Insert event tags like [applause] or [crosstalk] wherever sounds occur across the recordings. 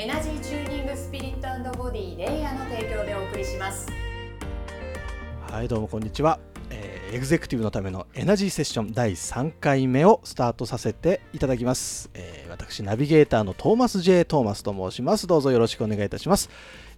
エナジーチューニングスピリットボディレイヤーの提供でお送りします。はいどうもこんにちは、えーエグゼクティブのためのエナジーセッション第3回目をスタートさせていただきます、えー私ナビゲーターのトーマス J トーマスと申します。どうぞよろしくお願いいたします、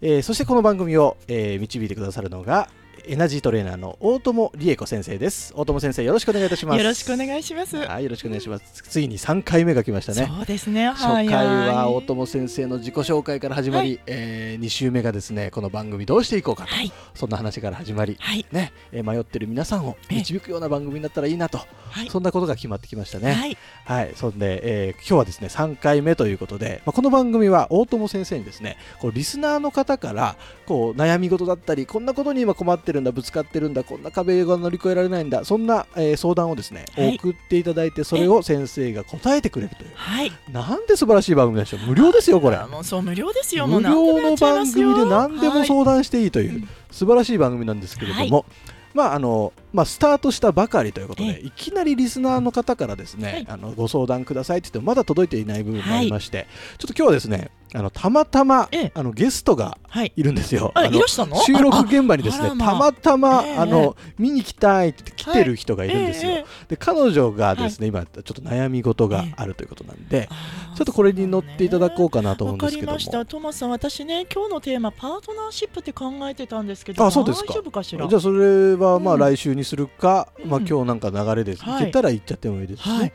えーそしてこの番組を、えー導いてくださるのがエナジートレーナーの大友理恵子先生です。大友先生よろしくお願いいたします。よろしくお願いします。はいよろしくお願いします。ついに3回目が来ましたね。そうですね。初回は大友先生の自己紹介から始まり、はえ2週目がですねこの番組どうしていこうかと、はい。そんな話から始まり、はい。ねえー迷ってる皆さんを導くような番組になったらいいなと、はい。そんなことが決まってきましたね。はい。はい、そんで、えー今日はですね3回目ということで、まあ、この番組は大友先生にですねこうリスナーの方からこう悩み事だったりこんなことに今困ってるんだぶつかってるんだこんな壁が乗り越えられないんだそんな、えー相談をですね、はい。送っていただいてそれを先生が答えてくれるという。はい。なんで素晴らしい番組でしょう。無料ですよこれ。あもうそう無料ですよ。無料の番組で何でもはい相談していいという、うん素晴らしい番組なんですけれども、まああのまあ、スタートしたばかりということで、えいきなりリスナーの方からですね、はい。あのご相談くださいって言ってもまだ届いていない部分もありまして、ちょっと今日はですねあのたまたま、ええ。あのゲストがはい。いるんですよ。あ、あのいらしたの？収録現場にですねたまあ。またま、ええ。あの見に来たいって来てる人がいるんですよ。えええで彼女がですね、今ちょっと悩み事があるということなんで、ちょっとこれに乗っていただこうかなと思うんですけども。りました。トーマスさん、私ね、今日のテーマパートナーシップって考えてたんですけど、あそうですか。大丈夫かしら？じゃあそれはまあうん。来週にするか、まあうん。今日なんか流れでい。けたら行っちゃってもいいですしね、はい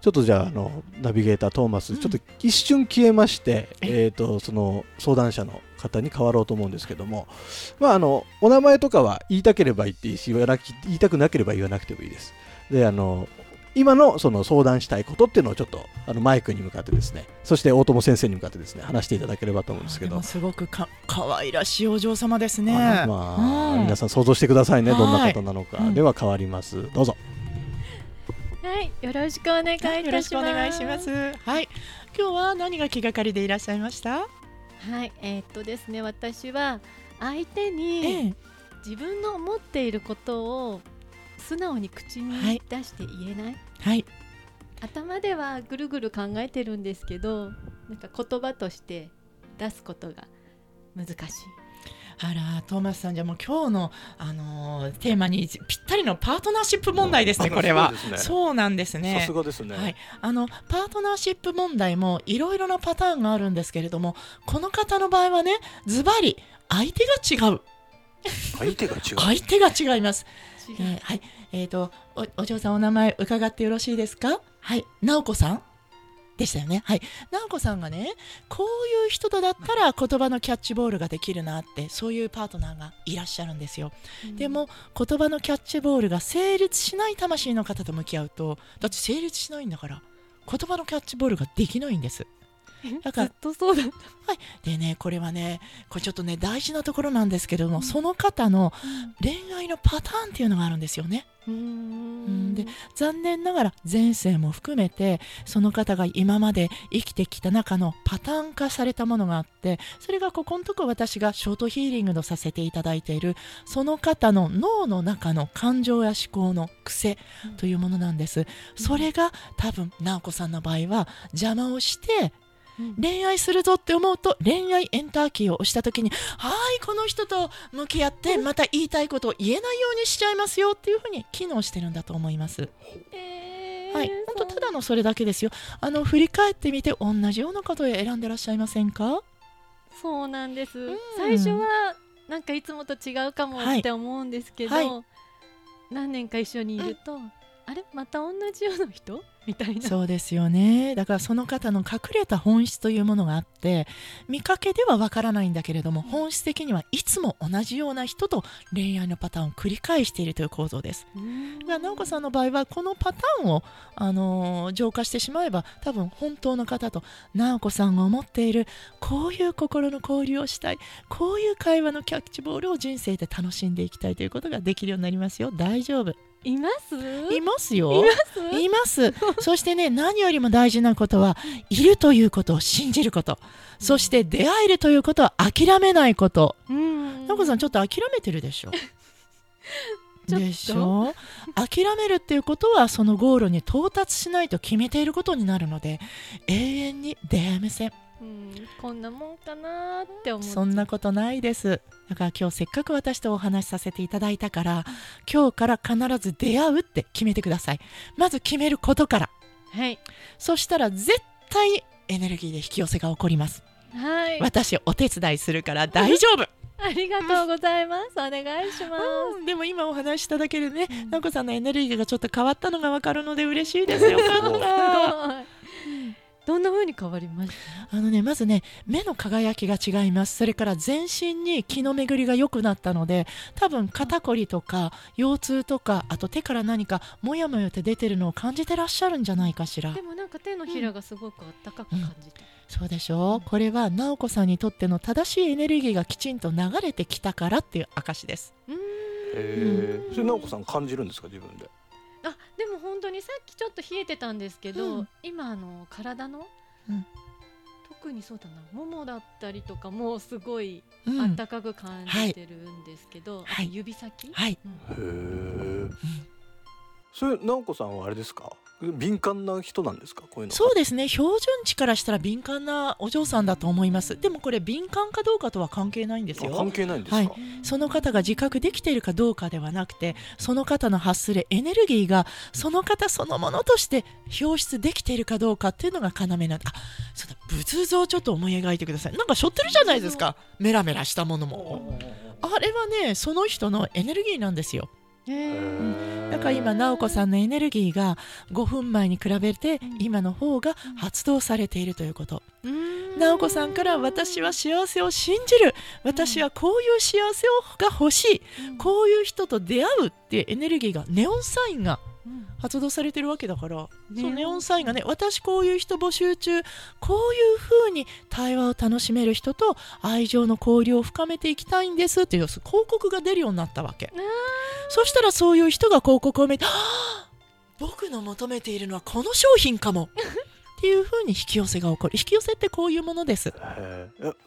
ちょっとじゃああのナビゲータートーマス、うん。ちょっと一瞬消えまして、ええ。ー、とその相談者の方に変わろうと思うんですけども、まあ、あのお名前とかは言いたければ言っていいし言わなき言いたくなければ言わなくてもいいです。であの今のその相談したいことっていうのをちょっとあのマイクに向かってですねそして大友先生に向かってですね話していただければと思うんですけど。すごくか可愛らしいお嬢様ですね。あまあ、うん。皆さん想像してくださいね、どんなはい方なのか、うん。では変わります。どうぞはい、よろしくお願いいたします。よろしくお願いします。はい。今日は何が気がかりでいらっしゃいました？はい、えーっとですね、私は相手えにえ。自分の思っていることを素直に口に出して言えない。はい。頭ではぐるぐる考えてるんですけど、なんか言葉として出すことが難しい。あらトーマスさんじゃもう今日の、あのーテーマにぴったりのパートナーシップ問題ですね、あこれは。そうですね。そうなんですね。がですね。はい、あのパートナーシップ問題もいろいろなパターンがあるんですけれどもこの方の場合はねズバリ相手が違う。相手が違う。相手が違います、えーはい。えー、とおお嬢さんお名前伺ってよろしいですか？はい。直子さんでしたよね。はい。直子さんがねこういう人とだったら言葉のキャッチボールができるなってそういうパートナーがいらっしゃるんですよ。でも言葉のキャッチボールが成立しない魂の方と向き合うとだって成立しないんだから言葉のキャッチボールができないんですだからずっとそうだった。でねこれはねこれちょっとね大事なところなんですけれども、その方の恋愛のパターンっていうのがあるんですよね。うーん。ん。で残念ながら前世も含めてその方が今まで生きてきた中のパターン化されたものがあってそれがここのとこ私がショートヒーリングとさせていただいているその方の脳の中の感情や思考の癖というものなんです、それが多分直子さんの場合は邪魔をしてうん恋愛するぞって思うと恋愛エンターキーを押した時にはいこの人と向き合ってまた言いたいことを言えないようにしちゃいますよっていうふうに機能してるんだと思います。えーはい、本当ただのそれだけですよ。あの振り返ってみて同じようなことを選んでらっしゃいませんか？そうなんです、ん。最初はなんかいつもと違うかもはい。って思うんですけど、はい。何年か一緒にいると、あれ？また同じような人？みたいな。そうですよね。だからその方の隠れた本質というものがあって見かけではわからないんだけれども本質的にはいつも同じような人と恋愛のパターンを繰り返しているという構造です。うん。が直子さんの場合はこのパターンを、あのー浄化してしまえば多分本当の方と直子さんが思っているこういう心の交流をしたいこういう会話のキャッチボールを人生で楽しんでいきたいということができるようになりますよ。大丈夫います？いますよ。います？います。[laughs] そしてね何よりも大事なことはいるということを信じること。そして出会えるということは諦めないこと。うん。直子さんちょっと諦めてるでしょ。[laughs] でしょ？諦めるっていうことはそのゴールに到達しないと決めていることになるので永遠に出会えませんうんこんなもんかなーって思って。そんなことないです。だから今日せっかく私とお話しさせていただいたから今日から必ず出会うって決めてください。まず決めることから。はい。そしたら絶対にエネルギーで引き寄せが起こります。はい。私お手伝いするから大丈夫。[laughs] ありがとうございます。お願いします。うんでも今お話ししただけでね、うん。なこさんのエネルギーがちょっと変わったのがわかるので嬉しいです。[laughs] よかった。すごいどんな風に変わりました？あのねまずね目の輝きが違います。それから全身に気の巡りが良くなったので多分肩こりとか腰痛とかあと手から何かモヤモヤって出てるのを感じてらっしゃるんじゃないかしら。でもなんか手のひらがすごくあったかく感じて、そうでしょ？うこれは直子さんにとっての正しいエネルギーがきちんと流れてきたからっていう証です。うーん。へえそれ直子さん感じるんですか？自分で本当にさっきちょっと冷えてたんですけど、うん。今あの体の、うん。特にそうだなももだったりとかもすごいうん。あったかく感じてるんですけど、はい。指先、はい。うん。へえそれ直子さんはあれですか？敏感な人なんですか？こういうのそうですね。標準値からしたら敏感なお嬢さんだと思います。でもこれ敏感かどうかとは関係ないんですよ。あ関係ないんですか、はい。その方が自覚できているかどうかではなくてその方の発するエネルギーがその方そのものとして表出できているかどうかっていうのが要なんだあそうだ。仏像ちょっと思い描いてください。なんか背負ってるじゃないですか。メラメラしたものも。あれはねその人のエネルギーなんですよだから今直子さんのエネルギーが5分前に比べて今の方が発動されているということ。直子さんから私は幸せを信じる。私はこういう幸せをが欲しい。うん。こういう人と出会うっていうエネルギーがネオンサインがうん発動されてるわけだから。ネオンそうネオンサインがね私こういう人募集中こういう風に対話を楽しめる人と愛情の交流を深めていきたいんですっていう広告が出るようになったわけ。そしたらそういう人が広告を見てはあ僕の求めているのはこの商品かもっていう風に引き寄せが起こる。引き寄せってこういうものです。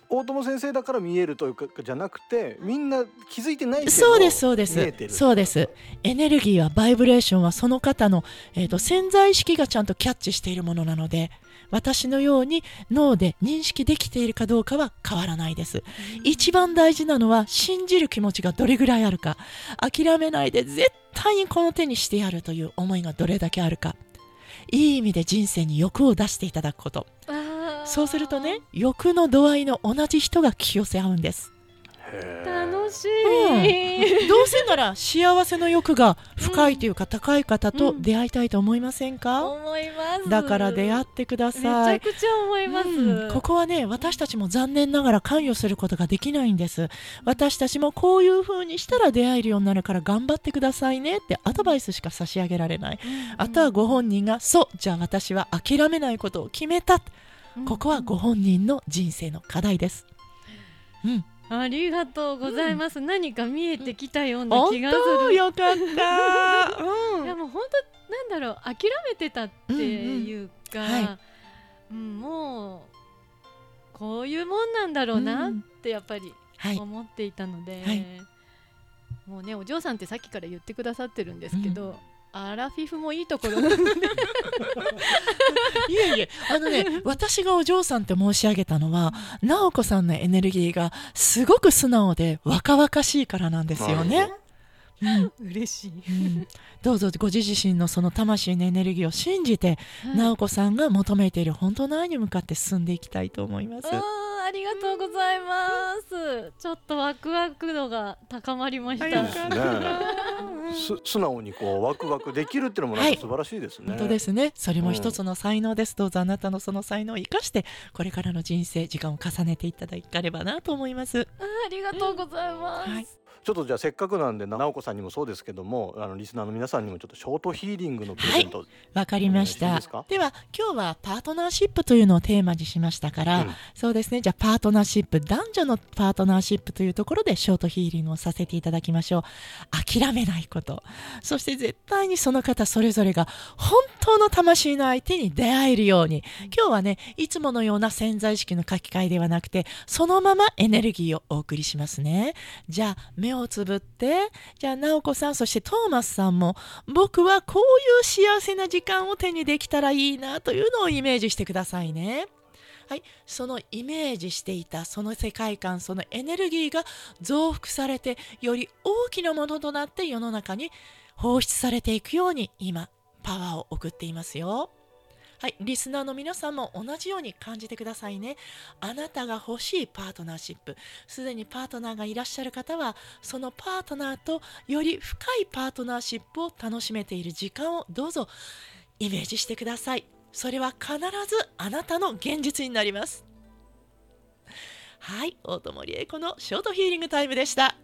大友先生だから見えるというかじゃなくてみんな気づいてないそうですそうです。そうです。エネルギーはバイブレーションはその方の、えー、と潜在意識がちゃんとキャッチしているものなので私のように脳で認識できているかどうかは変わらないです。一番大事なのは信じる気持ちがどれぐらいあるか。諦めないで絶対にこの手にしてやるという思いがどれだけあるかいい意味で人生に欲を出していただくこと。そうするとね欲の度合いの同じ人が引き寄せ合うんです楽しうん。い、どうせなら幸せの欲が深いというか高い方とうん。出会いたいと思いませんか、思います。だから出会ってくだめちさい。ゃくちゃ思います、うん。ここはね私たちも残念ながら関与することができないんです。私たちもこういう風にしたら出会えるようになるから頑張ってくださいねってアドバイスしか差し上げられない。あとはご本人がそうじゃあ私は諦めないことを決めた。うん。ここはご本人の人生の課題です。うんありがとうございます、何か見えてきたような本気がす当？るよかった、[laughs] うん。いやもう本当なんだろう諦めてたっていうか、うんうん。はい。うんもうこういうもんなんだろうなってやっぱりはい。思っていたので、はい。もうねお嬢さんってさっきから言ってくださってるんですけど、アラフィフもいいところ。いえいえあのね私がお嬢さんって申し上げたのは直子さんのエネルギーがすごく素直で若々しいからなんですよね。うん。嬉しい、うん。どうぞご自身のその魂のエネルギーを信じて、直子さんが求めている本当の愛に向かって進んでいきたいと思います。ありがとうございます。ちょっとワクワク度が高まりました、はいよかね [laughs] 素直にこうワクワクできるっていうのもなんはい。か素晴らしいですね。本当ですね。それも一つの才能です、どうぞあなたのその才能を生かしてこれからの人生時間を重ねていただければなと思います。あありがとうございます、はいちょっとじゃあせっかくなんで直子さんにもそうですけどもあのリスナーの皆さんにもちょっとショートヒーリングのプレゼント、わかりました。では今日はパートナーシップというのをテーマにしましたから、うん。そうですね。じゃあパートナーシップ男女のパートナーシップというところでショートヒーリングをさせていただきましょう。諦めないこと。そして絶対にその方それぞれが本当の魂の相手に出会えるように。今日はねいつものような潜在意識の書き換えではなくてそのままエネルギーをお送りしますね。じゃあ目をつぶってじゃあ直子さんそしてトーマスさんも僕はこういう幸せな時間を手にできたらいいなというのをイメージしてくださいね。はい、そのイメージしていたその世界観そのエネルギーが増幅されてより大きなものとなって世の中に放出されていくように今パワーを送っていますよ。はい、リスナーの皆さんも同じように感じてくださいね。あなたが欲しいパートナーシップ、すでにパートナーがいらっしゃる方は、そのパートナーとより深いパートナーシップを楽しめている時間をどうぞイメージしてください。それは必ずあなたの現実になります。はい、大友理恵子のショートヒーリングタイムでした。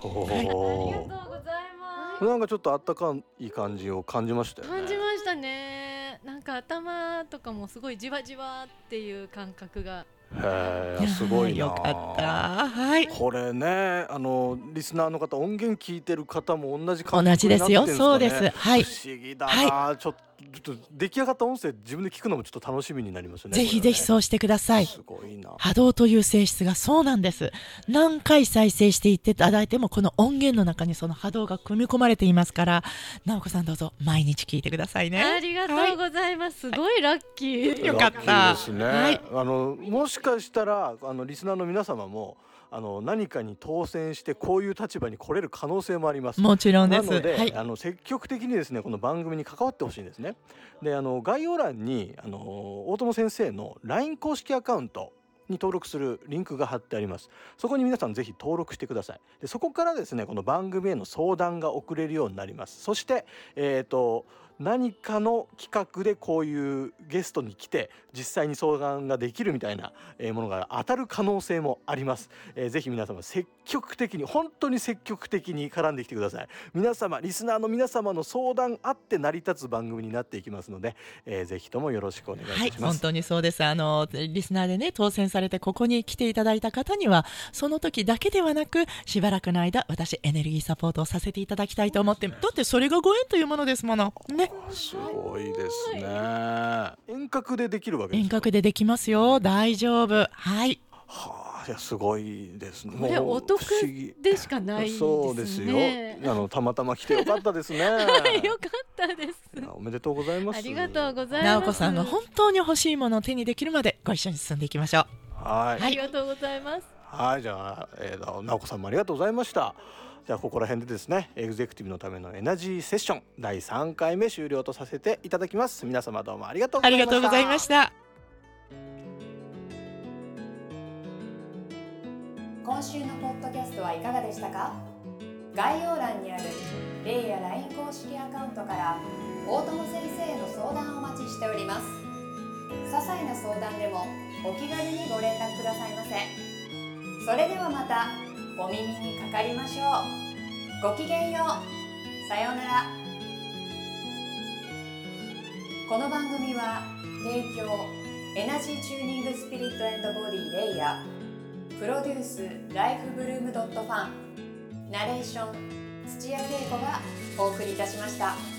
おはいありがとうーございますなんかちょっとあったかい感じを感じましたよね。感じましたねか頭とかもすごいじわじわっていう感覚がへえ、すごいな。よかった。はい。これね、あのリスナーの方、音源聞いてる方も同じ感覚同じですよ。になってんかねそうです。はい。不思議だな、ちょっとちょっと出来上がった音声自分で聞くのもちょっと楽しみになりますよね。ぜひぜひうそうしてください。すごいな。波動という性質がそうなんです。何回再生していっていただいても、この音源の中にその波動が組み込まれていますから、直子さんどうぞ毎日聞いてくださいね。ありがとうございます、すごいラッキー、よかったラッキーですね。はいあのもしかしたらあのリスナーの皆様もあの何かに当選してこういう立場に来れる可能性もあります。もちろんです。なので、はい。あの積極的にですねこの番組に関わってほしいんですね。であの概要欄にあの大友先生の LINE 公式アカウントに登録するリンクが貼ってありますそこに皆さんぜひ登録してくださいでそこからですねこの番組への相談が送れるようになりますそしてえっ、と何かの企画でこういうゲストに来て実際に相談ができるみたいなものが当たる可能性もあります、えーぜひ皆様積極的に本当に積極的に絡んできてください皆様リスナーの皆様の相談あって成り立つ番組になっていきますので、えーぜひともよろしくお願いいたはい、します、本当にそうです。あの、リスナーでね、当選されてここに来ていただいた方には、その時だけではなく、しばらくの間、私、エネルギーサポートをさせていただきたいと思って、だってそれがご縁というものですもの。ね。すごいですね。遠隔でできるわけです遠隔でできますよ。大丈夫。はい。はあいやすごいですね。これお得不思議。でしかないですね。そうですよ。[laughs] あのたまたま来てよかったですね。よかったです。おめでとうございます。ありがとうございます。直子さんが本当に欲しいものを手にできるまでご一緒に進んでいきましょう。はい。ありがとうございます。はい、じゃあ、えー、直子さんもありがとうございました。じゃあここら辺でですね、エグゼクティブのためのエナジーセッション第3回目終了とさせていただきます。皆様どうもありがとうごあざいました。りがとうございました。今週のポッドキャストはいかがでしたか？概要欄にあるレイや LINE 公式アカウントから大友先生への相談をお待ちしております些細な相談でもお気軽にご連絡くださいませそれではまたお耳にかかりましょう。ごきげんよう。さようなら。この番組は提供エナジーチューニングスピリットボディレイヤー。プロデュースライフブルームドットファン。ナレーション土屋恵子がお送りいたしました。